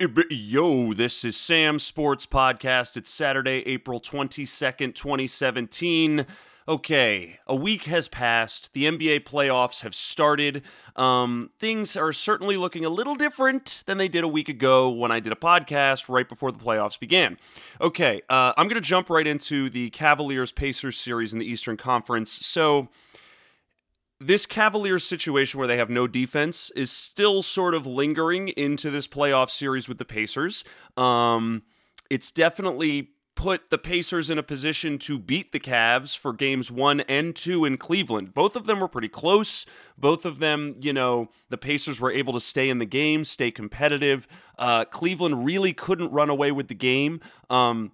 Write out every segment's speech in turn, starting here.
Yo, this is Sam Sports Podcast. It's Saturday, April 22nd, 2017. Okay, a week has passed. The NBA playoffs have started. Um, things are certainly looking a little different than they did a week ago when I did a podcast right before the playoffs began. Okay, uh, I'm going to jump right into the Cavaliers Pacers series in the Eastern Conference. So, this Cavaliers situation where they have no defense is still sort of lingering into this playoff series with the Pacers. Um, it's definitely put the Pacers in a position to beat the Cavs for games one and two in Cleveland. Both of them were pretty close. Both of them, you know, the Pacers were able to stay in the game, stay competitive. Uh, Cleveland really couldn't run away with the game. Um,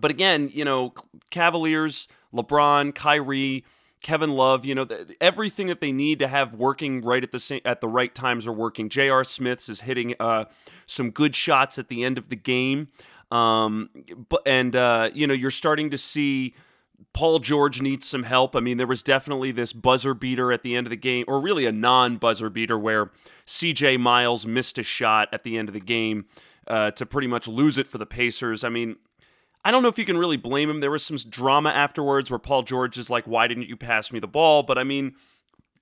but again, you know, Cavaliers, LeBron, Kyrie, Kevin Love, you know, the, everything that they need to have working right at the same, at the right times are working. J.R. Smiths is hitting uh, some good shots at the end of the game, um, but and uh, you know you're starting to see Paul George needs some help. I mean, there was definitely this buzzer beater at the end of the game, or really a non buzzer beater, where C.J. Miles missed a shot at the end of the game uh, to pretty much lose it for the Pacers. I mean, I don't know if you can really blame him. There was some drama afterwards where Paul George is like, "Why didn't you pass me the ball?" But I mean,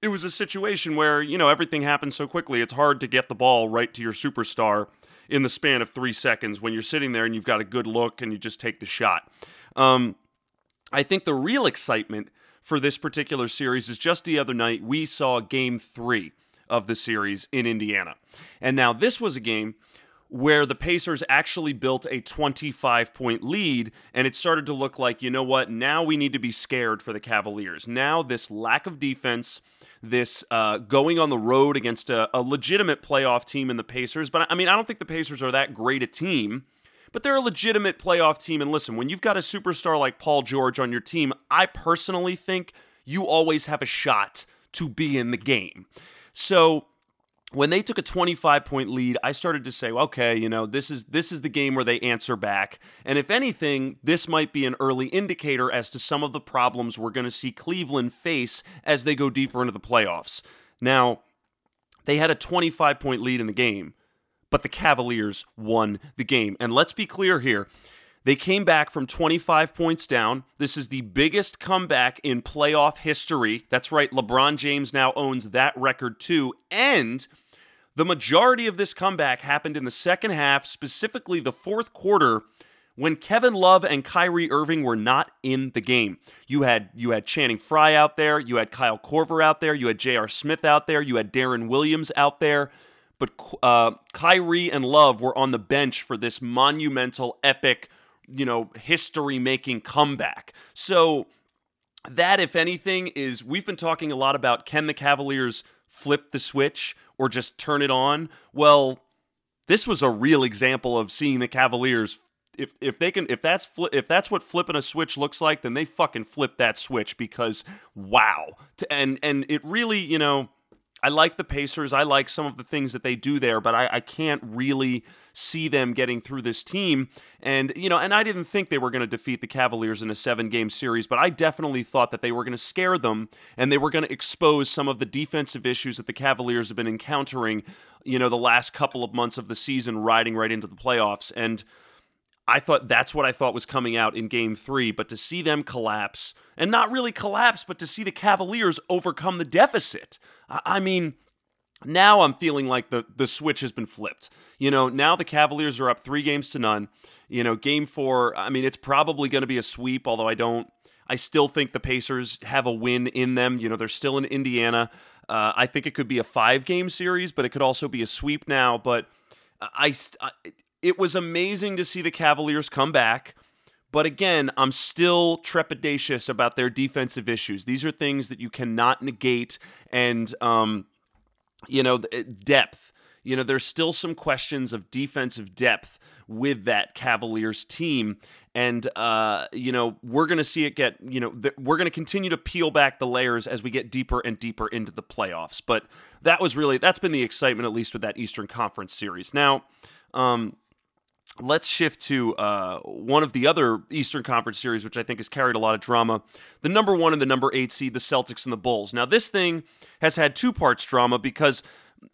it was a situation where you know everything happened so quickly. It's hard to get the ball right to your superstar in the span of three seconds when you're sitting there and you've got a good look and you just take the shot. Um, I think the real excitement for this particular series is just the other night we saw Game Three of the series in Indiana, and now this was a game where the Pacers actually built a 25 point lead, and it started to look like, you know what, now we need to be scared for the Cavaliers. Now, this lack of defense, this uh, going on the road against a, a legitimate playoff team in the Pacers, but I mean, I don't think the Pacers are that great a team. But they're a legitimate playoff team. And listen, when you've got a superstar like Paul George on your team, I personally think you always have a shot to be in the game. So when they took a 25 point lead i started to say okay you know this is this is the game where they answer back. And if anything this might be an early indicator as to some of the problems we're going to see cleveland face as they go deeper into the playoffs. Now they had a 25 point lead in the game but the cavaliers won the game. And let's be clear here they came back from 25 points down. This is the biggest comeback in playoff history. That's right, LeBron James now owns that record too. And the majority of this comeback happened in the second half, specifically the fourth quarter, when Kevin Love and Kyrie Irving were not in the game. You had you had Channing Frye out there, you had Kyle Korver out there, you had J.R. Smith out there, you had Deron Williams out there, but uh, Kyrie and Love were on the bench for this monumental, epic, you know, history-making comeback. So that, if anything, is we've been talking a lot about can the Cavaliers flip the switch or just turn it on. Well, this was a real example of seeing the Cavaliers if if they can if that's if that's what flipping a switch looks like, then they fucking flip that switch because wow. And and it really, you know, I like the Pacers. I like some of the things that they do there, but I, I can't really see them getting through this team. And, you know, and I didn't think they were going to defeat the Cavaliers in a seven game series, but I definitely thought that they were going to scare them and they were going to expose some of the defensive issues that the Cavaliers have been encountering, you know, the last couple of months of the season, riding right into the playoffs. And, I thought that's what I thought was coming out in game three, but to see them collapse, and not really collapse, but to see the Cavaliers overcome the deficit. I mean, now I'm feeling like the, the switch has been flipped. You know, now the Cavaliers are up three games to none. You know, game four, I mean, it's probably going to be a sweep, although I don't, I still think the Pacers have a win in them. You know, they're still in Indiana. Uh, I think it could be a five game series, but it could also be a sweep now. But I, I it was amazing to see the Cavaliers come back. But again, I'm still trepidatious about their defensive issues. These are things that you cannot negate, and um, you know, depth. You know, there's still some questions of defensive depth with that Cavaliers team, and uh, you know, we're going to see it get. You know, th- we're going to continue to peel back the layers as we get deeper and deeper into the playoffs. But that was really that's been the excitement, at least with that Eastern Conference series. Now. Um, let's shift to uh, one of the other Eastern Conference series, which I think has carried a lot of drama. The number one and the number eight seed, the Celtics and the Bulls. Now, this thing has had two parts drama because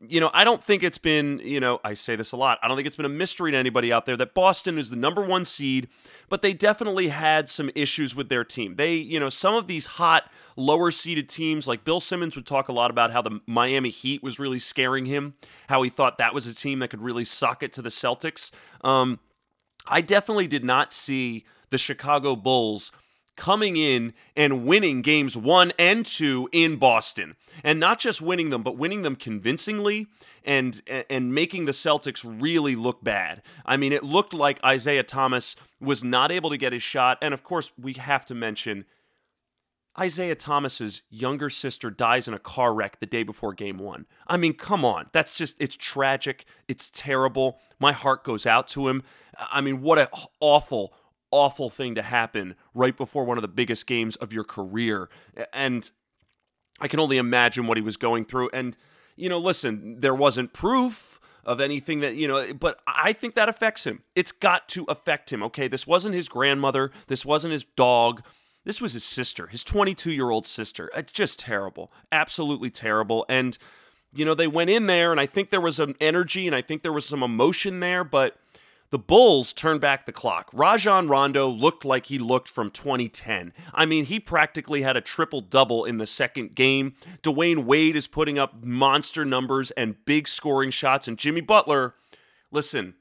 you know, I don't think it's been, you know, I say this a lot. I don't think it's been a mystery to anybody out there that Boston is the number one seed, but they definitely had some issues with their team. They, you know, some of these hot, lower seeded teams, like Bill Simmons would talk a lot about how the Miami Heat was really scaring him, how he thought that was a team that could really suck it to the Celtics. Um, I definitely did not see the Chicago Bulls coming in and winning games one and two in Boston. And not just winning them, but winning them convincingly and and making the Celtics really look bad. I mean, it looked like Isaiah Thomas was not able to get his shot. And of course, we have to mention Isaiah Thomas's younger sister dies in a car wreck the day before game one. I mean, come on. That's just, it's tragic. It's terrible. My heart goes out to him. I mean, what an awful, awful thing to happen right before one of the biggest games of your career. And I can only imagine what he was going through. And, you know, listen, there wasn't proof of anything that, you know, but I think that affects him. It's got to affect him. Okay, this wasn't his grandmother, this wasn't his dog. This was his sister, his 22 year old sister. It's just terrible. Absolutely terrible. And, you know, they went in there, and I think there was an energy and I think there was some emotion there, but the Bulls turned back the clock. Rajon Rondo looked like he looked from 2010. I mean, he practically had a triple double in the second game. Dwyane Wade is putting up monster numbers and big scoring shots. And Jimmy Butler, listen,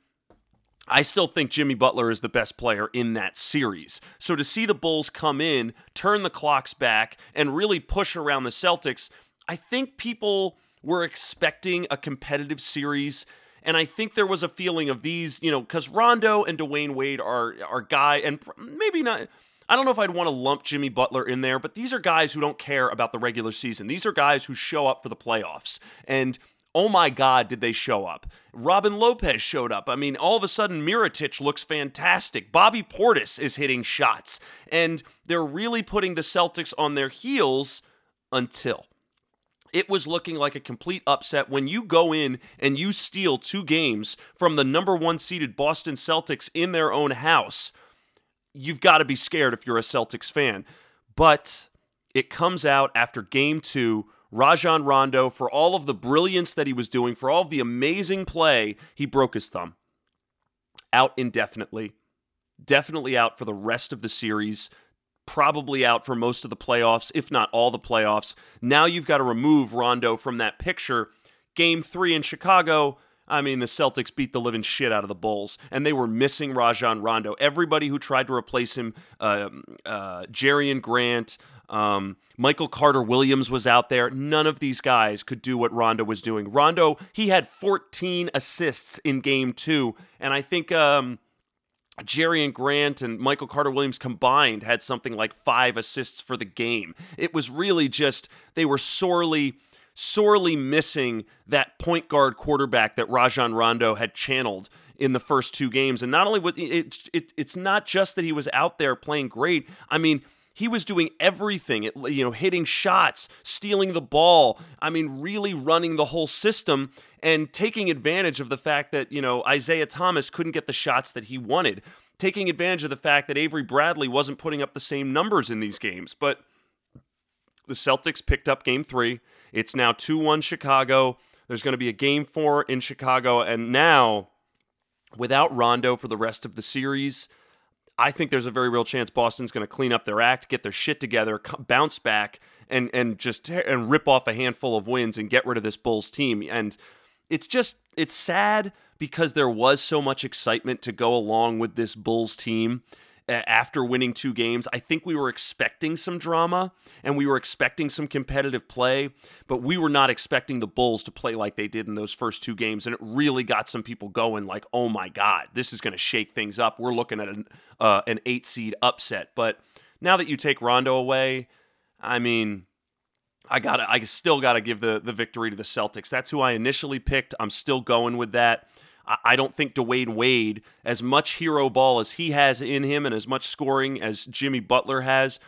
I still think Jimmy Butler is the best player in that series. So to see the Bulls come in, turn the clocks back, and really push around the Celtics, I think people were expecting a competitive series and I think there was a feeling of these, you know, because Rondo and Dwyane Wade are are guy, and maybe not. I don't know if I'd want to lump Jimmy Butler in there, but these are guys who don't care about the regular season. These are guys who show up for the playoffs. And oh my God, did they show up? Robin Lopez showed up. I mean, all of a sudden, Mirotic looks fantastic. Bobby Portis is hitting shots. And they're really putting the Celtics on their heels until it was looking like a complete upset when you go in and you steal two games from the number one seeded Boston Celtics in their own house. You've got to be scared if you're a Celtics fan. But it comes out after game two. Rajon Rondo, for all of the brilliance that he was doing, for all of the amazing play, he broke his thumb. Out indefinitely. Definitely out for the rest of the series probably out for most of the playoffs, if not all the playoffs. Now you've got to remove Rondo from that picture. Game three in Chicago, I mean, the Celtics beat the living shit out of the Bulls, and they were missing Rajon Rondo. Everybody who tried to replace him, uh, uh, Jerian Grant, um, Michael Carter Williams was out there. None of these guys could do what Rondo was doing. Rondo, he had 14 assists in game two, and I think um, Jerian Grant and Michael Carter Williams combined had something like five assists for the game. It was really just, they were sorely, sorely missing that point guard quarterback that Rajon Rondo had channeled in the first two games. And not only was it, it, it's not just that he was out there playing great. I mean, he was doing everything, you know, hitting shots, stealing the ball. I mean, really running the whole system and taking advantage of the fact that, you know, Isaiah Thomas couldn't get the shots that he wanted, taking advantage of the fact that Avery Bradley wasn't putting up the same numbers in these games. But the Celtics picked up game three. It's now 2 1 Chicago. There's going to be a game four in Chicago. And now, without Rondo for the rest of the series, I think there's a very real chance Boston's going to clean up their act, get their shit together, bounce back, and and just and rip off a handful of wins and get rid of this Bulls team. And it's just it's sad because there was so much excitement to go along with this Bulls team after winning two games. I think we were expecting some drama and we were expecting some competitive play, but we were not expecting the Bulls to play like they did in those first two games. And it really got some people going like, oh my God, this is going to shake things up. We're looking at an, uh, an eight seed upset. But now that you take Rondo away, I mean, I got I still got to give the the victory to the Celtics. That's who I initially picked. I'm still going with that. I don't think Dwyane Wade, as much hero ball as he has in him and as much scoring as Jimmy Butler has,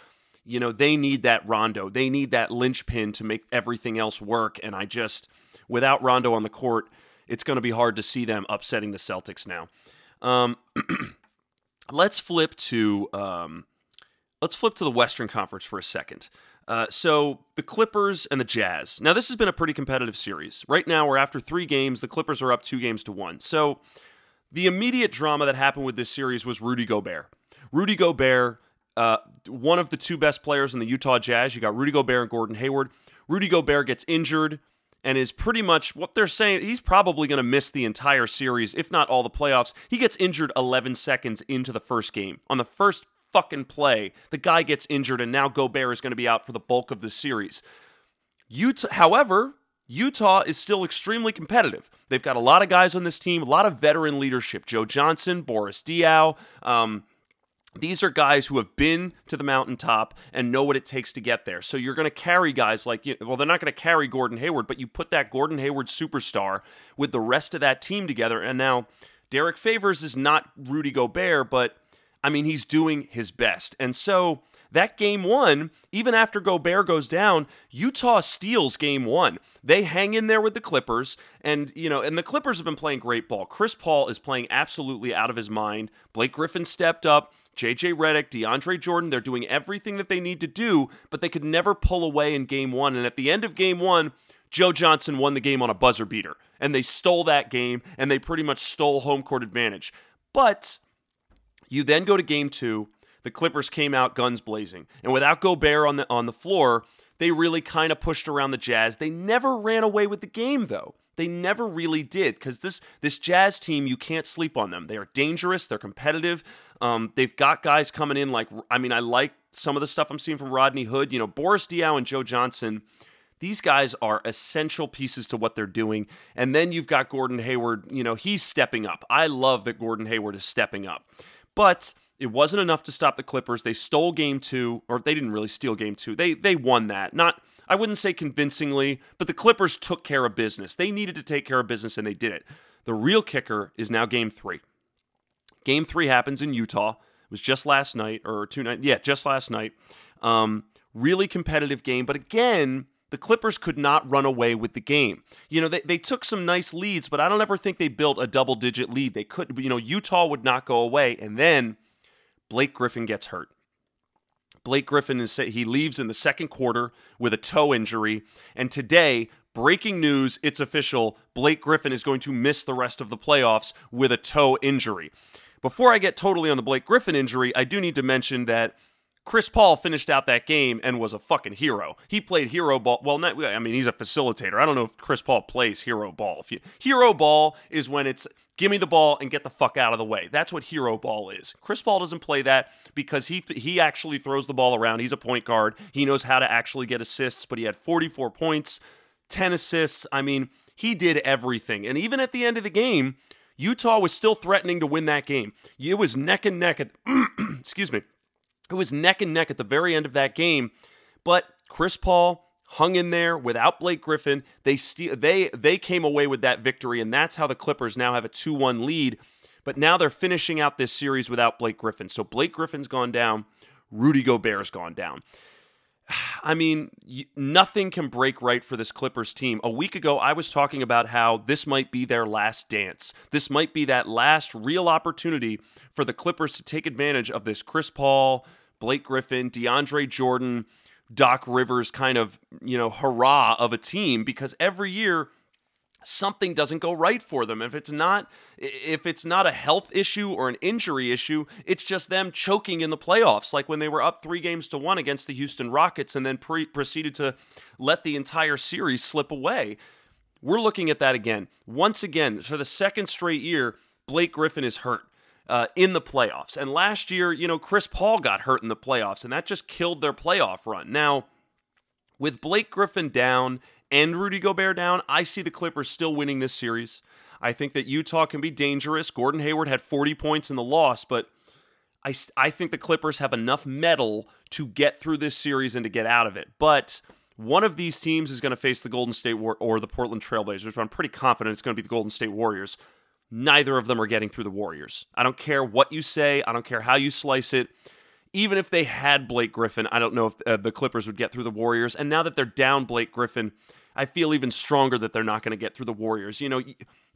you know, they need that Rondo. They need that linchpin to make everything else work. And I just, without Rondo on the court, it's going to be hard to see them upsetting the Celtics now. Um, let's flip to um, let's flip to the Western Conference for a second. Uh, so the Clippers and the Jazz. Now this has been a pretty competitive series. Right now we're after three games. The Clippers are up two games to one. So the immediate drama that happened with this series was Rudy Gobert. Rudy Gobert, uh, one of the two best players in the Utah Jazz. You got Rudy Gobert and Gordon Hayward. Rudy Gobert gets injured and is pretty much what they're saying. He's probably going to miss the entire series, if not all the playoffs. He gets injured 11 seconds into the first game. On the first fucking play, the guy gets injured, and now Gobert is going to be out for the bulk of the series. Utah, however, Utah is still extremely competitive. They've got a lot of guys on this team, a lot of veteran leadership. Joe Johnson, Boris Diaw. Um, these are guys who have been to the mountaintop and know what it takes to get there. So you're going to carry guys like, well, they're not going to carry Gordon Hayward, but you put that Gordon Hayward superstar with the rest of that team together. And now Derrick Favors is not Rudy Gobert, but I mean, he's doing his best. And so that game one, even after Gobert goes down, Utah steals game one. They hang in there with the Clippers, and you know, and the Clippers have been playing great ball. Chris Paul is playing absolutely out of his mind. Blake Griffin stepped up. JJ Redick, DeAndre Jordan, they're doing everything that they need to do, but they could never pull away in game one. And at the end of game one, Joe Johnson won the game on a buzzer beater. And they stole that game, and they pretty much stole home court advantage. But you then go to game two. The Clippers came out guns blazing. And without Gobert on the on the floor, they really kind of pushed around the Jazz. They never ran away with the game though. They never really did because this this Jazz team you can't sleep on them. They are dangerous. They're competitive. Um, they've got guys coming in like I mean I like some of the stuff I'm seeing from Rodney Hood. You know Boris Diaw and Joe Johnson. These guys are essential pieces to what they're doing. And then you've got Gordon Hayward. You know he's stepping up. I love that Gordon Hayward is stepping up, but it wasn't enough to stop the Clippers. They stole game two, or they didn't really steal game two. They they won that. Not I wouldn't say convincingly, but the Clippers took care of business. They needed to take care of business and they did it. The real kicker is now game three. Game three happens in Utah. It was just last night, or two night, yeah, just last night. Um, really competitive game, but again, the Clippers could not run away with the game. You know, they, they took some nice leads, but I don't ever think they built a double digit lead. They couldn't, you know, Utah would not go away. And then Blake Griffin gets hurt. Blake Griffin is he leaves in the second quarter with a toe injury, and today, breaking news, it's official. Blake Griffin is going to miss the rest of the playoffs with a toe injury. Before I get totally on the Blake Griffin injury, I do need to mention that Chris Paul finished out that game and was a fucking hero. He played hero ball. Well, not, I mean, he's a facilitator. I don't know if Chris Paul plays hero ball. You, hero ball is when it's give me the ball and get the fuck out of the way. That's what hero ball is. Chris Paul doesn't play that because he he actually throws the ball around. He's a point guard. He knows how to actually get assists, but he had 44 points, 10 assists. I mean, he did everything. And even at the end of the game, Utah was still threatening to win that game. It was neck and neck at excuse me it was neck and neck at the very end of that game, but Chris Paul hung in there without Blake Griffin. They st- they they came away with that victory, and that's how the Clippers now have a 2-1 lead. But now they're finishing out this series without Blake Griffin. So Blake Griffin's gone down, Rudy Gobert's gone down. I mean, nothing can break right for this Clippers team. A week ago, I was talking about how this might be their last dance. This might be that last real opportunity for the Clippers to take advantage of this Chris Paul, Blake Griffin, DeAndre Jordan, Doc Rivers kind of, you know, hurrah of a team because every year something doesn't go right for them. If it's not if it's not a health issue or an injury issue, it's just them choking in the playoffs like when they were up 3 games to 1 against the Houston Rockets and then pre- proceeded to let the entire series slip away. We're looking at that again. Once again, for the second straight year, Blake Griffin is hurt uh, in the playoffs. And last year, you know, Chris Paul got hurt in the playoffs, and that just killed their playoff run. Now, with Blake Griffin down and Rudy Gobert down, I see the Clippers still winning this series. I think that Utah can be dangerous. Gordon Hayward had 40 points in the loss, but I, I think the Clippers have enough mettle to get through this series and to get out of it. But one of these teams is going to face the Golden State War- or the Portland Trailblazers, but I'm pretty confident it's going to be the Golden State Warriors neither of them are getting through the Warriors. I don't care what you say, I don't care how you slice it. Even if they had Blake Griffin, I don't know if uh, the Clippers would get through the Warriors. And now that they're down Blake Griffin, I feel even stronger that they're not going to get through the Warriors. You know,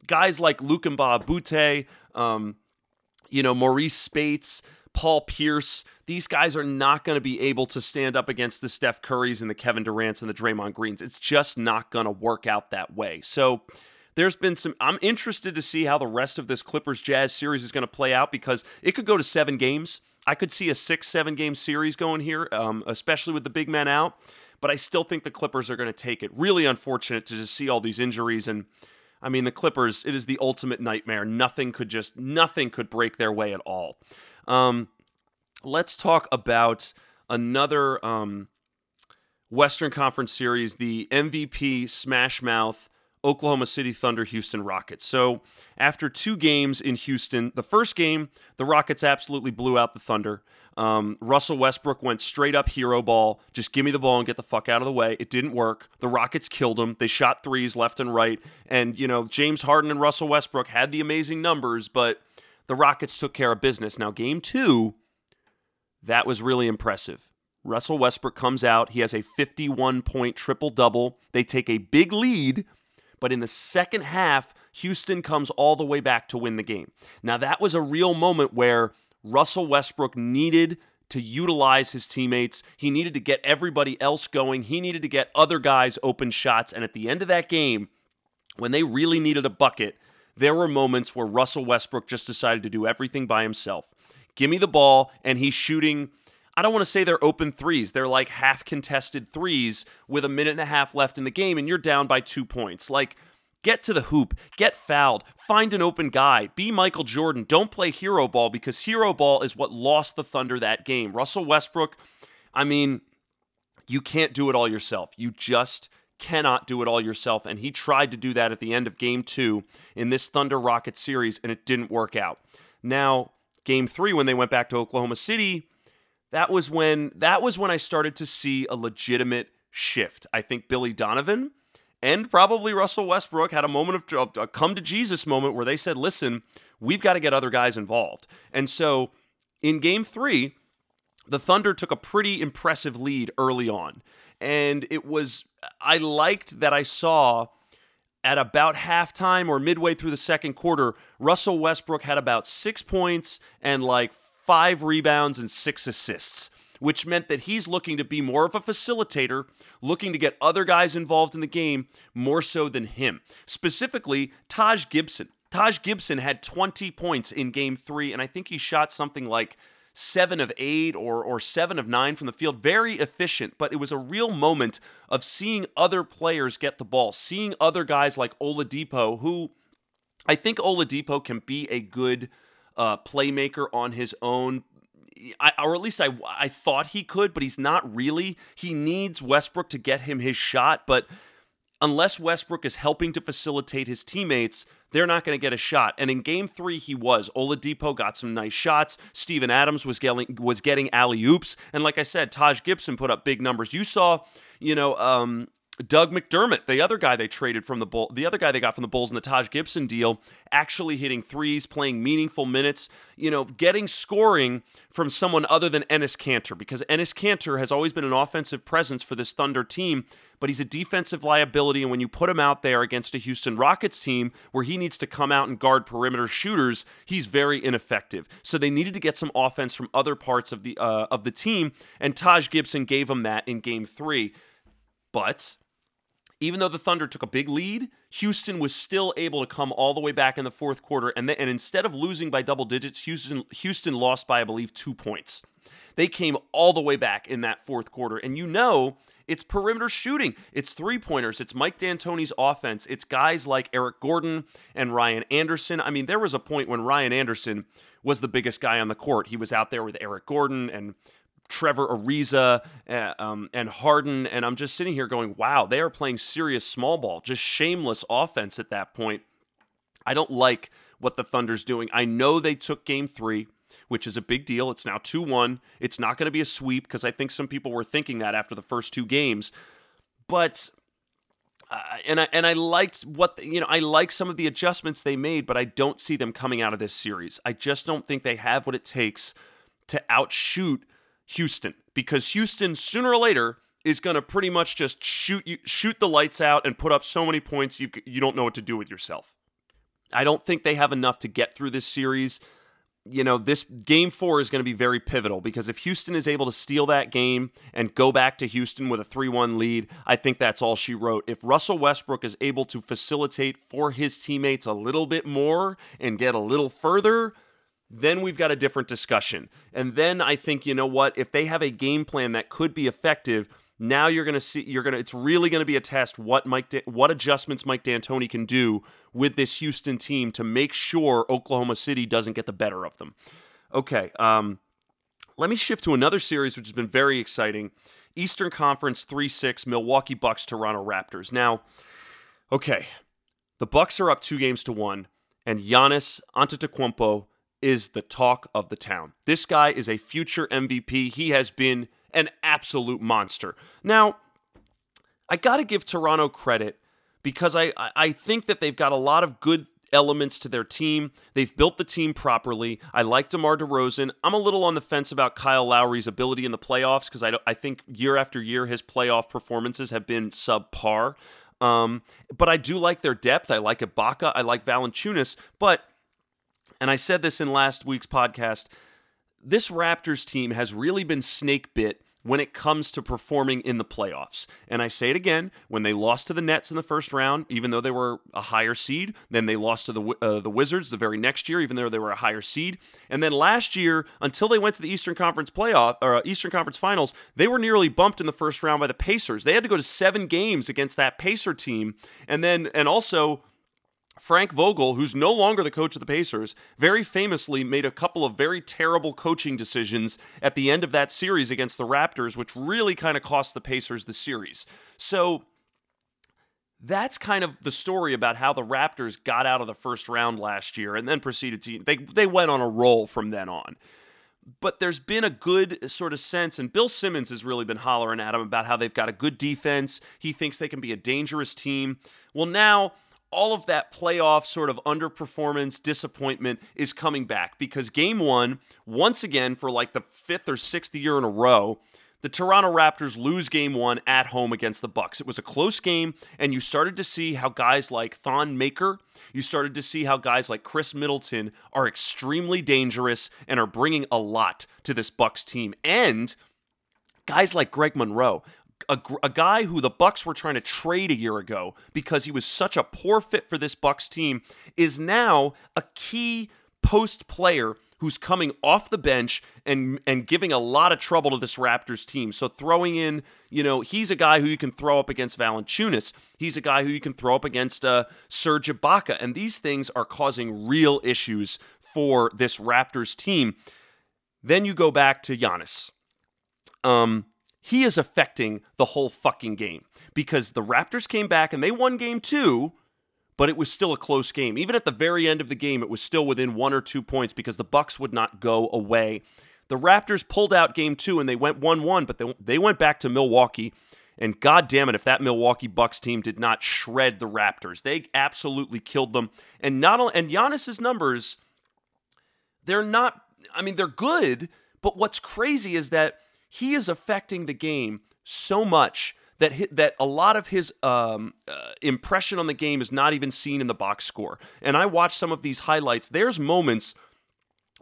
guys like Luc Mbah a Moute, um, you know, Marreese Speights, Paul Pierce. These guys are not going to be able to stand up against the Steph Currys and the Kevin Durant's and the Draymond Greens. It's just not going to work out that way. So there's been some. I'm interested to see how the rest of this Clippers Jazz series is going to play out because it could go to seven games. I could see a six, seven game series going here, um, especially with the big men out. But I still think the Clippers are going to take it. Really unfortunate to just see all these injuries. And I mean, the Clippers, it is the ultimate nightmare. Nothing could just, nothing could break their way at all. Um, let's talk about another um, Western Conference series, the MVP Smash Mouth Oklahoma City Thunder Houston Rockets. So, after two games in Houston, the first game, the Rockets absolutely blew out the Thunder. Um, Russell Westbrook went straight up hero ball. Just give me the ball and get the fuck out of the way. It didn't work. The Rockets killed him. They shot threes left and right. And, you know, James Harden and Russell Westbrook had the amazing numbers, but the Rockets took care of business. Now, game two, that was really impressive. Russell Westbrook comes out. He has a 51 point triple double. They take a big lead but in the second half, Houston comes all the way back to win the game. Now, that was a real moment where Russell Westbrook needed to utilize his teammates. He needed to get everybody else going. He needed to get other guys open shots. And at the end of that game, when they really needed a bucket, there were moments where Russell Westbrook just decided to do everything by himself. Give me the ball, and he's shooting I don't want to say they're open threes. They're like half contested threes with a minute and a half left in the game, and you're down by two points. Like, get to the hoop, get fouled, find an open guy, be Michael Jordan. Don't play hero ball because hero ball is what lost the Thunder that game. Russell Westbrook, I mean, you can't do it all yourself. You just cannot do it all yourself. And he tried to do that at the end of game two in this Thunder Rocket series, and it didn't work out. Now, game three, when they went back to Oklahoma City, that was when that was when I started to see a legitimate shift. I think Billy Donovan and probably Russell Westbrook had a moment of a come to Jesus moment where they said, "Listen, we've got to get other guys involved." And so, in game 3, the Thunder took a pretty impressive lead early on. And it was I liked that I saw at about halftime or midway through the second quarter, Russell Westbrook had about 6 points and like five rebounds, and six assists, which meant that he's looking to be more of a facilitator, looking to get other guys involved in the game more so than him. Specifically, Taj Gibson. Taj Gibson had 20 points in game three, and I think he shot something like seven of eight or, or seven of nine from the field. Very efficient, but it was a real moment of seeing other players get the ball, seeing other guys like Oladipo, who I think Oladipo can be a good uh, playmaker on his own. I, or at least I, I thought he could, but he's not really. He needs Westbrook to get him his shot, but unless Westbrook is helping to facilitate his teammates, they're not going to get a shot. And in game three, he was. Oladipo got some nice shots. Steven Adams was getting was getting alley oops, and like I said, Taj Gibson put up big numbers. You saw, you know, um, Doug McDermott, the other guy they traded from the Bull, the other guy they got from the Bulls in the Taj Gibson deal, actually hitting threes, playing meaningful minutes, you know, getting scoring from someone other than Enes Kanter because Enes Kanter has always been an offensive presence for this Thunder team, but he's a defensive liability and when you put him out there against a Houston Rockets team where he needs to come out and guard perimeter shooters, he's very ineffective. So they needed to get some offense from other parts of the uh, of the team and Taj Gibson gave them that in game 3. But even though the Thunder took a big lead, Houston was still able to come all the way back in the fourth quarter. And, and instead of losing by double digits, Houston, Houston lost by, I believe, two points. They came all the way back in that fourth quarter. And you know, it's perimeter shooting, it's three pointers, it's Mike D'Antoni's offense, it's guys like Eric Gordon and Ryan Anderson. I mean, there was a point when Ryan Anderson was the biggest guy on the court. He was out there with Eric Gordon and Trevor Ariza uh, um, and Harden, and I'm just sitting here going, wow, they are playing serious small ball, just shameless offense at that point. I don't like what the Thunder's doing. I know they took game three, which is a big deal. It's now 2 1. It's not going to be a sweep because I think some people were thinking that after the first two games. But. Uh, and I and I liked what the, you know I like some of the adjustments they made, but I don't see them coming out of this series. I just don't think they have what it takes to outshoot Houston because Houston sooner or later is going to pretty much just shoot you shoot the lights out and put up so many points you you don't know what to do with yourself. I don't think they have enough to get through this series. you know, this game four is going to be very pivotal because if Houston is able to steal that game and go back to Houston with a 3 1 lead, I think that's all she wrote. If Russell Westbrook is able to facilitate for his teammates a little bit more and get a little further, then we've got a different discussion. And then I think, you know what, if they have a game plan that could be effective, now you're going to see you're going to it's really going to be a test what Mike da- what adjustments Mike D'Antoni can do with this Houston team to make sure Oklahoma City doesn't get the better of them. Okay, um, let me shift to another series which has been very exciting. Eastern Conference 3-6 Milwaukee Bucks Toronto Raptors. Now, okay, the Bucks are up 2 games to 1 and Giannis Antetokounmpo is the talk of the town. This guy is a future MVP. He has been an absolute monster. Now, I got to give Toronto credit because I, I think that they've got a lot of good elements to their team. They've built the team properly. I like DeMar DeRozan. I'm a little on the fence about Kyle Lowry's ability in the playoffs because I, I think year after year his playoff performances have been subpar. Um, but I do like their depth. I like Ibaka. I like Valanciunas. But, and I said this in last week's podcast, this Raptors team has really been snake bit when it comes to performing in the playoffs. And I say it again, when they lost to the Nets in the first round, even though they were a higher seed, then they lost to the uh, the Wizards the very next year, even though they were a higher seed. And then last year, until they went to the Eastern Conference playoff or uh, Eastern Conference Finals, they were nearly bumped in the first round by the Pacers. They had to go to seven games against that Pacer team, and then and also Frank Vogel, who's no longer the coach of the Pacers, very famously made a couple of very terrible coaching decisions at the end of that series against the Raptors, which really kind of cost the Pacers the series. So that's kind of the story about how the Raptors got out of the first round last year and then proceeded to they they went on a roll from then on. But there's been a good sort of sense, and Bill Simmons has really been hollering at him about how they've got a good defense. He thinks they can be a dangerous team. Well, now all of that playoff sort of underperformance, disappointment is coming back because game one, once again, for like the fifth or sixth year in a row, the Toronto Raptors lose game one at home against the Bucks. It was a close game, and you started to see how guys like Thon Maker, you started to see how guys like Khris Middleton are extremely dangerous and are bringing a lot to this Bucks team. And guys like Greg Monroe, a, a guy who the Bucks were trying to trade a year ago because he was such a poor fit for this Bucks team is now a key post player who's coming off the bench and and giving a lot of trouble to this Raptors team. So throwing in, you know, he's a guy who you can throw up against Valanciunas. He's a guy who you can throw up against uh, Serge Ibaka, and these things are causing real issues for this Raptors team. Then you go back to Giannis. Um, he is affecting the whole fucking game because the Raptors came back and they won game two, but it was still a close game. Even at the very end of the game, it was still within one or two points because the Bucks would not go away. The Raptors pulled out game two and they went 1 1, but they, they went back to Milwaukee. And god damn it, if that Milwaukee Bucks team did not shred the Raptors, they absolutely killed them. And not only, and Giannis's numbers, they're not. I mean, they're good. But what's crazy is that he is affecting the game so much that that a lot of his um, uh, impression on the game is not even seen in the box score. And I watched some of these highlights. There's moments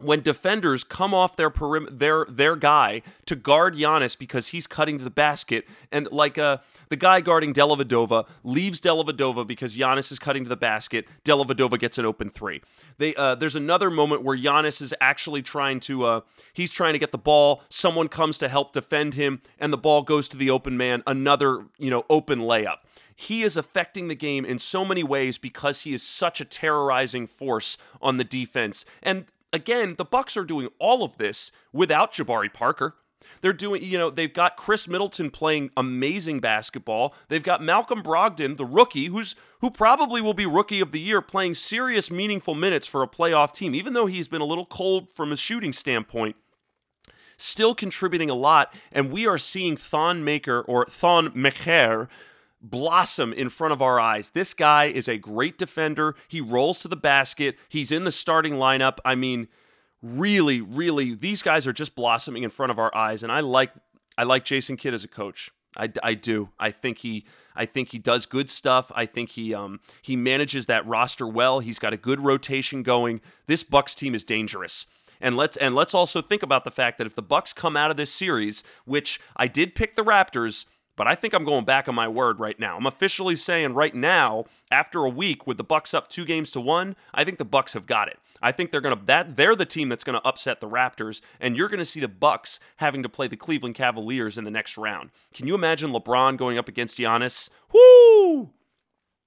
when defenders come off their perim- their their guy to guard Giannis because he's cutting to the basket, and like uh, the guy guarding Dellavedova leaves Dellavedova because Giannis is cutting to the basket. Dellavedova gets an open three. They uh, there's another moment where Giannis is actually trying to uh, he's trying to get the ball. Someone comes to help defend him, and the ball goes to the open man. Another you know open layup he is affecting the game in so many ways because he is such a terrorizing force on the defense. And again, the Bucks are doing all of this without Jabari Parker. They're doing, you know, they've got Khris Middleton playing amazing basketball. They've got Malcolm Brogdon, the rookie, who's who probably will be rookie of the year, playing serious, meaningful minutes for a playoff team, even though he's been a little cold from a shooting standpoint. Still contributing a lot, and we are seeing Thon Maker or Thon Maker blossom in front of our eyes. This guy is a great defender. He rolls to the basket. He's in the starting lineup. I mean, really, really, these guys are just blossoming in front of our eyes. And I like, I like Jason Kidd as a coach. I, I do. I think he, I think he does good stuff. I think he, um, he manages that roster well. He's got a good rotation going. This Bucks team is dangerous. And let's and let's also think about the fact that if the Bucks come out of this series, which I did pick the Raptors, but I think I'm going back on my word right now. I'm officially saying right now, after a week with the Bucks up 2 games to 1, I think the Bucks have got it. I think they're to that they're the team that's to upset the Raptors and you're to see the Bucks having to play the Cleveland Cavaliers in the next round. Can you imagine LeBron going up against Giannis? Woo!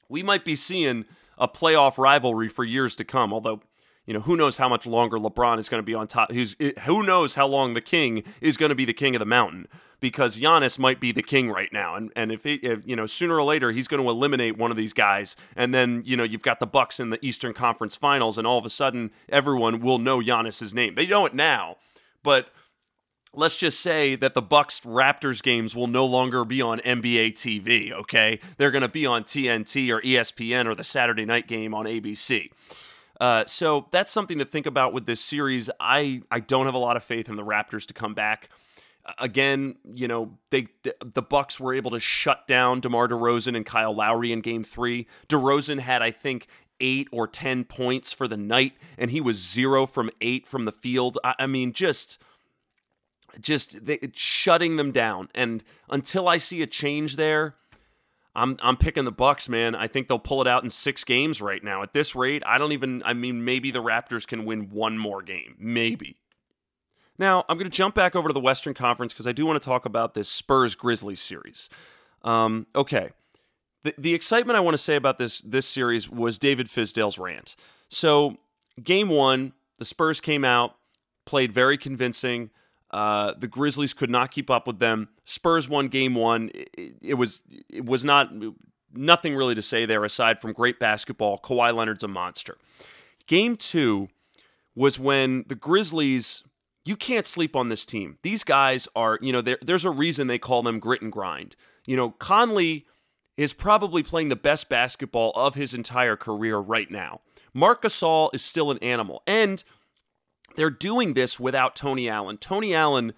We might be seeing a playoff rivalry for years to come, although you know, who knows how much longer LeBron is going to be on top. Who's eh, who knows how long the king is going to be the king of the mountain because Giannis might be the king right now, and and if, he, if you know sooner or later he's going to eliminate one of these guys, and then you know you've got the Bucks in the Eastern Conference Finals, and all of a sudden everyone will know Giannis's name. They know it now, but let's just say that the Bucks Raptors games will no longer be on NBA TV, okay? They're going to be on TNT or ESPN or the Saturday night game on ABC. Uh, so that's something to think about with this series. I I don't have a lot of faith in the Raptors to come back. Again, you know they the Bucks were able to shut down DeMar DeRozan and Kyle Lowry in Game Three. DeRozan had I think eight or ten points for the night, and he was zero from eight from the field. I, I mean, just just they, shutting them down. And until I see a change there, I'm I'm picking the Bucks, man. I think they'll pull it out in 6 games right now. At this rate, I don't even I mean maybe the Raptors can win one more game. Maybe. Now, I'm going to jump back over to the Western Conference because I do want to talk about this Spurs Grizzlies series. Um, okay. The, the excitement I want to say about this this series was David Fizdale's rant. So, game one, the Spurs came out, played very convincing. Uh, the Grizzlies could not keep up with them. Spurs won game one. It, it, was it was not nothing really to say there aside from great basketball. Kawhi Leonard's a monster. Game two was when the Grizzlies. You can't sleep on this team. These guys are, you know, there's a reason they call them grit and grind. You know, Conley is probably playing the best basketball of his entire career right now. Marc Gasol is still an animal. And they're doing this without Tony Allen. Tony Allen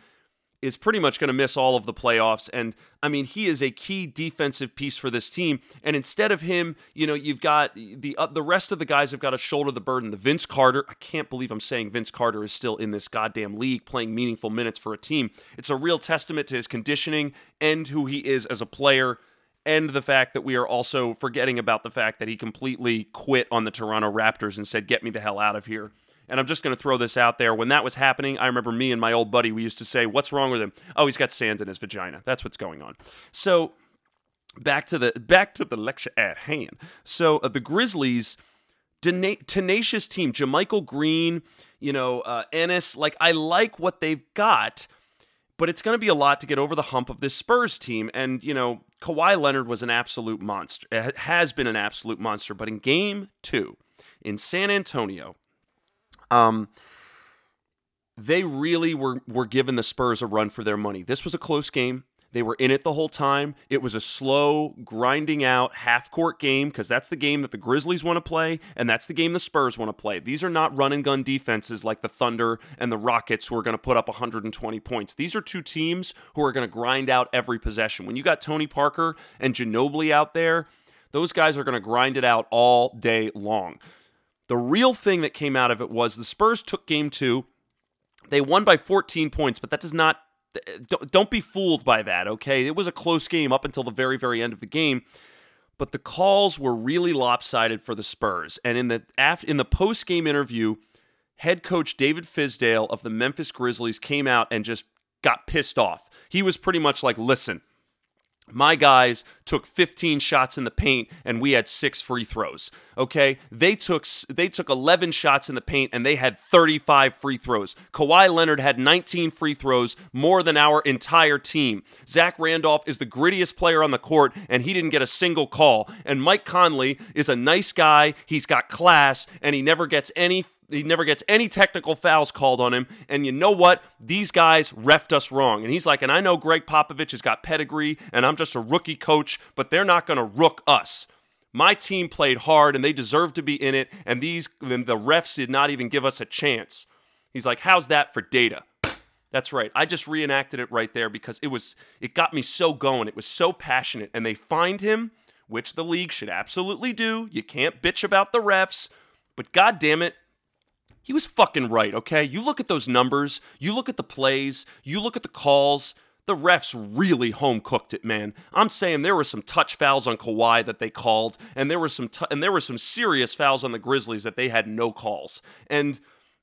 is pretty much going to miss all of the playoffs. And I mean, he is a key defensive piece for this team. And instead of him, you know, you've got the uh, the rest of the guys have got to shoulder the burden. The Vince Carter, I can't believe I'm saying Vince Carter is still in this goddamn league playing meaningful minutes for a team. It's a real testament to his conditioning and who he is as a player. And the fact that we are also forgetting about the fact that he completely quit on the Toronto Raptors and said, Get me the hell out of here. And I'm just going to throw this out there. When that was happening, I remember me and my old buddy, we used to say, What's wrong with him? Oh, he's got sand in his vagina. That's what's going on. So back to the back to the lecture at hand. So uh, the Grizzlies, tenacious team, JaMychal Green, you know, uh, Ennis. Like I like what they've got, but it's going to be a lot to get over the hump of this Spurs team. And you know, Kawhi Leonard was an absolute monster. Has been an absolute monster. But in Game Two in San Antonio, um, they really were were giving the Spurs a run for their money. This was a close game. They were in it the whole time. It was a slow, grinding out half court game because that's the game that the Grizzlies want to play, and that's the game the Spurs want to play. These are not run and gun defenses like the Thunder and the Rockets who are going to put up 120 points. These are two teams who are going to grind out every possession. When you got Tony Parker and Ginobili out there, those guys are going to grind it out all day long. The real thing that came out of it was the Spurs took game two. They won by 14 points, but that does not. Don't be fooled by that, okay? It was a close game up until the very, very end of the game, but the calls were really lopsided for the Spurs. And in the in the post game interview, head coach David Fizdale of the Memphis Grizzlies came out and just got pissed off. He was pretty much like, "Listen, my guys took 15 shots in the paint and we had 6 free throws. Okay? They took they took 11 shots in the paint and they had 35 free throws. Kawhi Leonard had 19 free throws, more than our entire team. Zach Randolph is the grittiest player on the court and he didn't get a single call. And Mike Conley is a nice guy, he's got class and he never gets any he never gets any technical fouls called on him. And you know what? These guys refed us wrong. And he's like, and I know Gregg Popovich has got pedigree, and I'm just a rookie coach, but they're not going to rook us. My team played hard, and they deserve to be in it. And these, and the refs did not even give us a chance. He's like, how's that for data? That's right. I just reenacted it right there because it was it got me so going. It was so passionate. And they fined him, which the league should absolutely do. You can't bitch about the refs, but god damn it, he was fucking right, okay? You look at those numbers, you look at the plays, you look at the calls. The refs really home cooked it, man. I'm saying there were some touch fouls on Kawhi that they called, and there were some t- and there were some serious fouls on the Grizzlies that they had no calls. And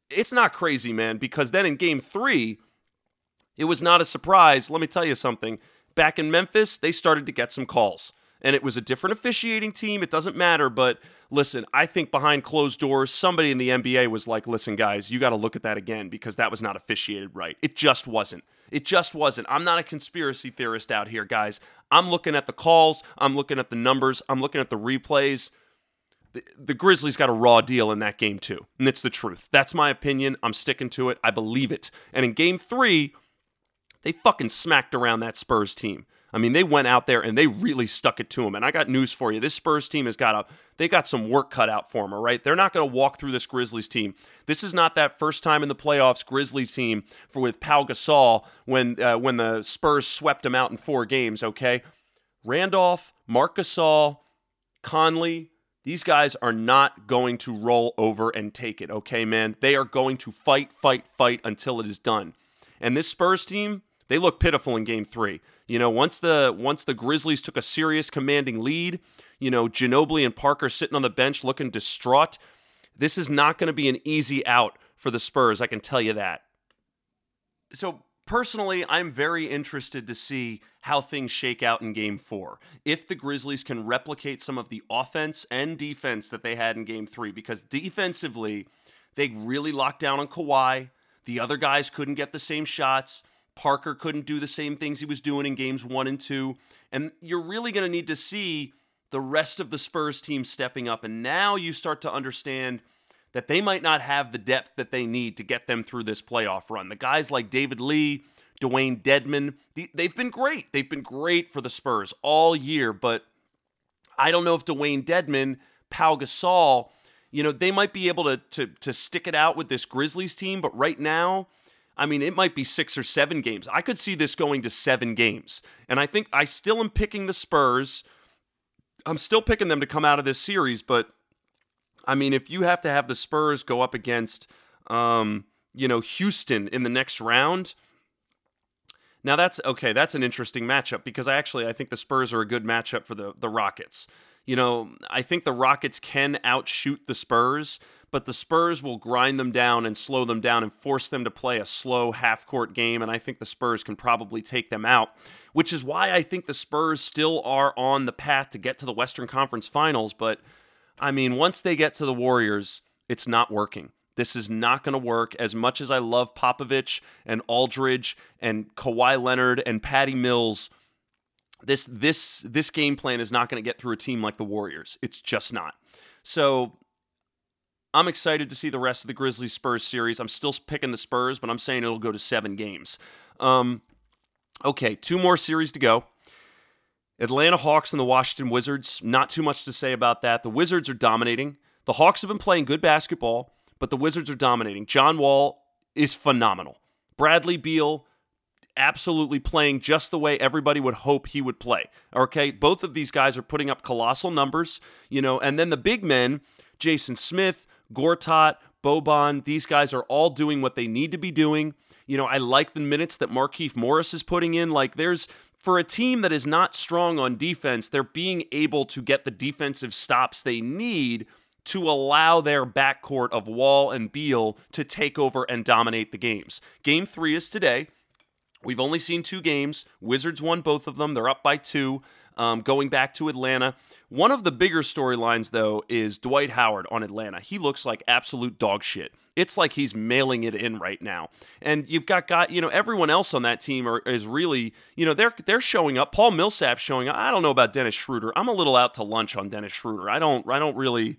it's not crazy, man, because then in game 3, it was not a surprise. Let me tell you something. Back in Memphis, they started to get some calls and it was a different officiating team. It doesn't matter, but listen, I think behind closed doors, somebody in the NBA was like, listen, guys, you got to look at that again because that was not officiated right. It just wasn't. It just wasn't. I'm not a conspiracy theorist out here, guys. I'm looking at the calls, I'm looking at the numbers, I'm looking at the replays. The, the Grizzlies got a raw deal in that game, too. And it's the truth. That's my opinion. I'm sticking to it. I believe it. And in game three, they fucking smacked around that Spurs team. I mean, they went out there and they really stuck it to him. And I got news for you. This Spurs team has got a they got some work cut out for them, all right? They're not going to walk through this Grizzlies team. This is not that first time in the playoffs Grizzlies team for with Pau Gasol when uh, when the Spurs swept them out in four games, okay? Randolph, Marc Gasol, Conley, these guys are not going to roll over and take it, okay, man? They are going to fight, fight, fight until it is done. And this Spurs team, they look pitiful in game 3. You know, once the once the Grizzlies took a serious commanding lead, you know, Ginobili and Parker sitting on the bench looking distraught. This is not going to be an easy out for the Spurs, I can tell you that. So, personally, I'm very interested to see how things shake out in game 4. If the Grizzlies can replicate some of the offense and defense that they had in game 3 because defensively, they really locked down on Kawhi. The other guys couldn't get the same shots. Parker couldn't do the same things he was doing in games one and two. And you're really going to need to see the rest of the Spurs team stepping up. And now you start to understand that they might not have the depth that they need to get them through this playoff run. The guys like David Lee, Dewayne Dedmon, they've been great. They've been great for the Spurs all year, but I don't know if Dewayne Dedmon, Pau Gasol, you know, they might be able to, to, to stick it out with this Grizzlies team, but right now, I mean, it might be six or seven games. I could see this going to seven games. And I think I still am picking the Spurs. I'm still picking them to come out of this series, but I mean, if you have to have the Spurs go up against, um, you know, Houston in the next round, now that's okay. That's an interesting matchup because I actually I think the Spurs are a good matchup for the the Rockets. You know, I think the Rockets can outshoot the Spurs, but the Spurs will grind them down and slow them down and force them to play a slow half court game. And I think the Spurs can probably take them out, which is why I think the Spurs still are on the path to get to the Western Conference Finals. But I mean, once they get to the Warriors, it's not working. This is not going to work. As much as I love Popovich and Aldridge and Kawhi Leonard and Patty Mills, this this this game plan is not going to get through a team like the Warriors. It's just not. So I'm excited to see the rest of the Grizzlies Spurs series. I'm still picking the Spurs, but I'm saying it'll go to seven games. Um, okay, two more series to go. Atlanta Hawks and the Washington Wizards. Not too much to say about that. The Wizards are dominating. The Hawks have been playing good basketball, but the Wizards are dominating. John Wall is phenomenal. Bradley Beal, absolutely playing just the way everybody would hope he would play. Okay, both of these guys are putting up colossal numbers, you know, and then the big men, Jason Smith, Gortat, Boban, these guys are all doing what they need to be doing. You know, I like the minutes that Markieff Morris is putting in. Like, there's for a team that is not strong on defense, they're being able to get the defensive stops they need to allow their backcourt of Wall and Beal to take over and dominate the games. Game three is today. We've only seen two games. Wizards won both of them. They're up by two um, going back to Atlanta. One of the bigger storylines, though, is Dwight Howard on Atlanta. He looks like absolute dog shit. It's like he's mailing it in right now. And you've got got you know everyone else on that team are, is really you know they're they're showing up. Paul Millsap showing up. I don't know about Dennis Schroeder. I'm a little out to lunch on Dennis Schroeder. I don't I don't really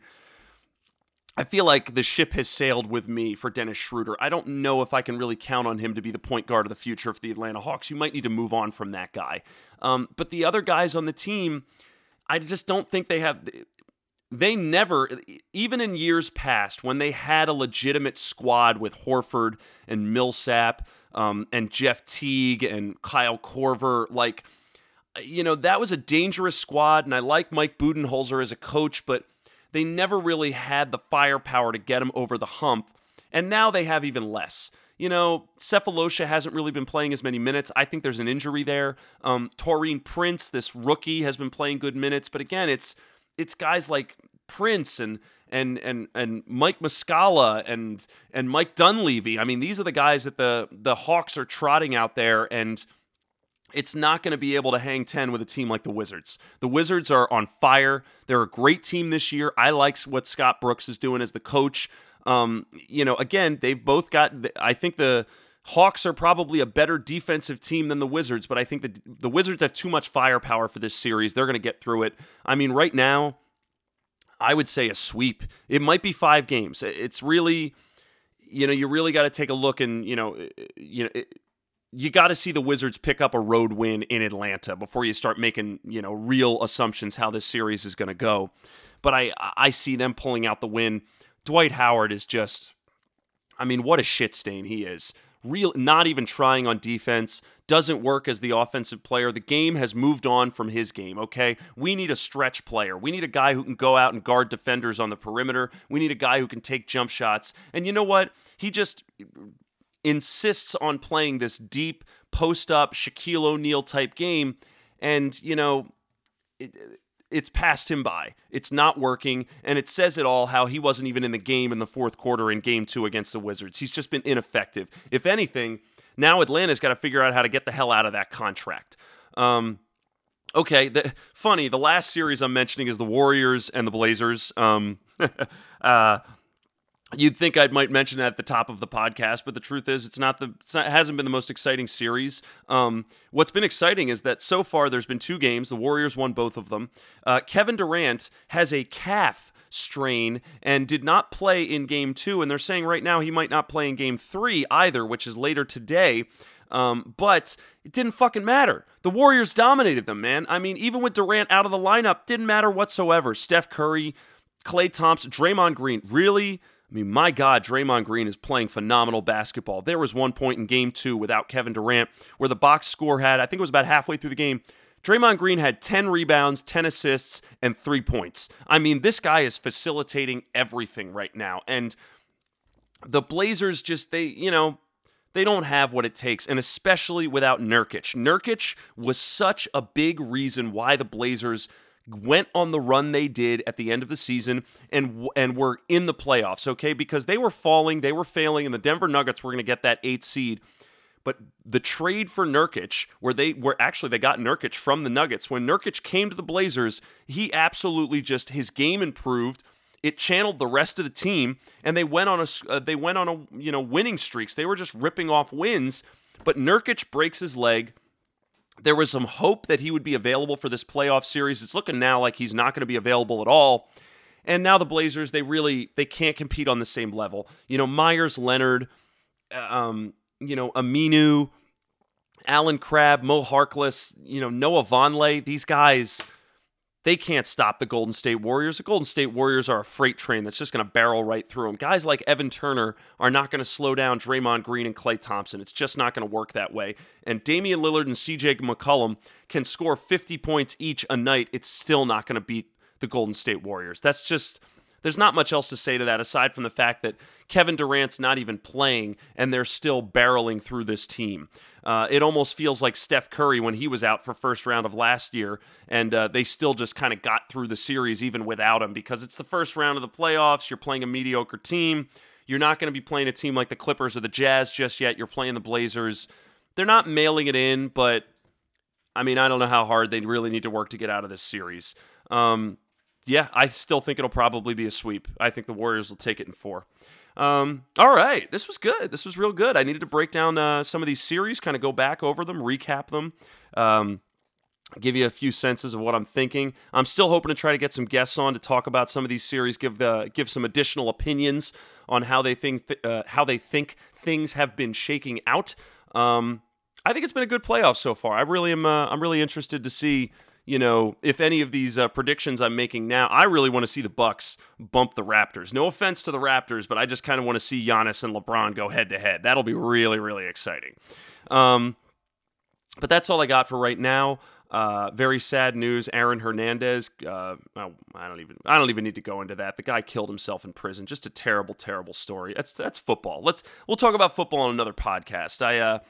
I feel like the ship has sailed with me for Dennis Schroeder. I don't know if I can really count on him to be the point guard of the future for the Atlanta Hawks. You might need to move on from that guy. Um, but the other guys on the team, I just don't think they have. They never, even in years past, when they had a legitimate squad with Horford and Millsap um, and Jeff Teague and Kyle Korver, like, you know, that was a dangerous squad. And I like Mike Budenholzer as a coach, but they never really had the firepower to get him over the hump. and now they have even less. You know, Sefolosha hasn't really been playing as many minutes. I think there's an injury there. Um, Taurean Prince, this rookie, has been playing good minutes, but again, it's it's guys like Prince and and and and Mike Muscala and and Mike Dunleavy. I mean, these are the guys that the the Hawks are trotting out there and it's not going to be able to hang 10 with a team like the Wizards. The Wizards are on fire. They're a great team this year. I like what Scott Brooks is doing as the coach. Um, you know, again, they've both got I think the Hawks are probably a better defensive team than the Wizards, but I think the the Wizards have too much firepower for this series. They're going to get through it. I mean, right now, I would say a sweep. It might be five games. It's really, you know, you really got to take a look and you know, you know. It, you got to see the Wizards pick up a road win in Atlanta before you start making, you know, real assumptions how this series is going to go. But I I see them pulling out the win. Dwight Howard is just I mean, what a shit stain he is. Real not even trying on defense doesn't work as the offensive player. The game has moved on from his game okay? We need a stretch player. We need a guy who can go out and guard defenders on the perimeter. We need a guy who can take jump shots. And you know what? He just insists on playing this deep post up Shaquille O'Neal type game and you know it, it's passed him by. It's not working, and it says it all how he wasn't even in the game in the fourth quarter in game two against the Wizards. He's just been ineffective. If anything, now Atlanta's got to figure out how to get the hell out of that contract. Um, okay, the, funny, the last series I'm mentioning is the Warriors and the Blazers. Um, uh, You'd think I might mention that at the top of the podcast, but the truth is, it's not the it's not, it hasn't been the most exciting series. Um, what's been exciting is that so far there's been two games. The Warriors won both of them. Uh, Kevin Durant has a calf strain and did not play in game two, and they're saying right now he might not play in game three either, which is later today. Um, but it didn't fucking matter. The Warriors dominated them, man. I mean, even with Durant out of the lineup, didn't matter whatsoever. Steph Curry, Klay Thompson, Draymond Green, really I mean, my God, Draymond Green is playing phenomenal basketball. There was one point in game two without Kevin Durant where the box score had, I think it was about halfway through the game, Draymond Green had 10 rebounds, 10 assists, and three points. I mean, this guy is facilitating everything right now. And the Blazers just, they, you know, they don't have what it takes, and especially without Nurkic. Nurkic was such a big reason why the Blazers went on the run they did at the end of the season and and were in the playoffs, okay? Because they were falling, they were failing, and the Denver Nuggets were going to get that eighth seed. But the trade for Nurkic, where they were actually they got Nurkic from the Nuggets. When Nurkic came to the Blazers, he absolutely just his game improved. It channeled the rest of the team, and they went on a uh, they went on a you know winning streaks. They were just ripping off wins. But Nurkic breaks his leg there was some hope that he would be available for this playoff series. It's looking now like he's not going to be available at all. And now the Blazers, they really they can't compete on the same level. You know, Meyers, Leonard, uh, um, you know, Aminu, Allen Crabbe, Mo Harkless, you know, Noah Vonleh, these guys they can't stop the Golden State Warriors. The Golden State Warriors are a freight train that's just going to barrel right through them. Guys like Evan Turner are not going to slow down Draymond Green and Klay Thompson. It's just not going to work that way. And Damian Lillard and CJ McCollum can score 50 points each a night. It's still not going to beat the Golden State Warriors. That's just there's not much else to say to that aside from the fact that Kevin Durant's not even playing and they're still barreling through this team. Uh, it almost feels like Steph Curry when he was out for first round of last year, and uh, they still just kind of got through the series even without him because it's the first round of the playoffs. You're playing a mediocre team. You're not going to be playing a team like the Clippers or the Jazz just yet. You're playing the Blazers. They're not mailing it in, but I mean, I don't know how hard they really need to work to get out of this series. Um, yeah, I still think it'll probably be a sweep. I think the Warriors will take it in four. Um, all right, this was good. This was real good. I needed to break down uh, some of these series, kind of go back over them, recap them, um, give you a few senses of what I'm thinking. I'm still hoping to try to get some guests on to talk about some of these series, give the give some additional opinions on how they think th- uh, how they think things have been shaking out. Um, I think it's been a good playoff so far. I really am. Uh, I'm really interested to see you know, if any of these uh, predictions I'm making now, I really want to see the Bucks bump the Raptors. No offense to the Raptors, but I just kind of want to see Giannis and LeBron go head to head. That'll be really, really exciting. Um, but that's all I got for right now. Uh, very sad news. Aaron Hernandez. Uh, I don't even. I don't even need to go into that. The guy killed himself in prison. Just a terrible, terrible story. That's that's football. Let's we'll talk about football on another podcast. I.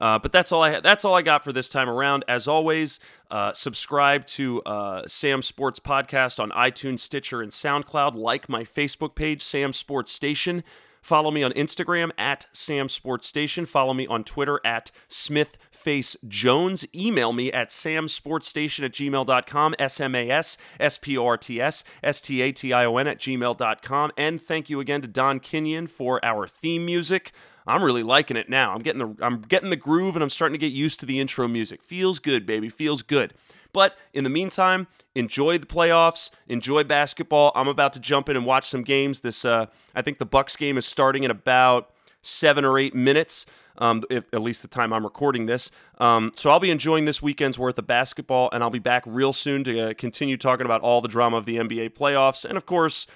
Uh, but that's all I that's all I got for this time around. As always, uh, subscribe to uh, Sam Sports Podcast on iTunes, Stitcher, and SoundCloud. Like my Facebook page, Sam Sports Station. Follow me on Instagram at Sam Sports Station. Follow me on Twitter at SmithFaceJones. Email me at samsportstation at gmail.com, S-M-A-S, S-P-O-R-T-S, S-T-A-T-I-O-N at gmail.com. And thank you again to Don Kenyon for our theme music. I'm really liking it now. I'm getting the I'm getting the groove and I'm starting to get used to the intro music. Feels good, baby. Feels good. But in the meantime, enjoy the playoffs, enjoy basketball. I'm about to jump in and watch some games. This uh, I think the Bucks game is starting in about seven or eight minutes. Um, if, at least the time I'm recording this. Um, so I'll be enjoying this weekend's worth of basketball, and I'll be back real soon to uh, continue talking about all the drama of the NBA playoffs, and of course,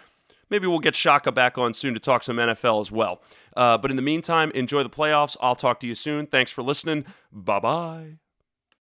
maybe we'll get Shaka back on soon to talk some NFL as well. Uh, but in the meantime, enjoy the playoffs. I'll talk to you soon. Thanks for listening. Bye bye.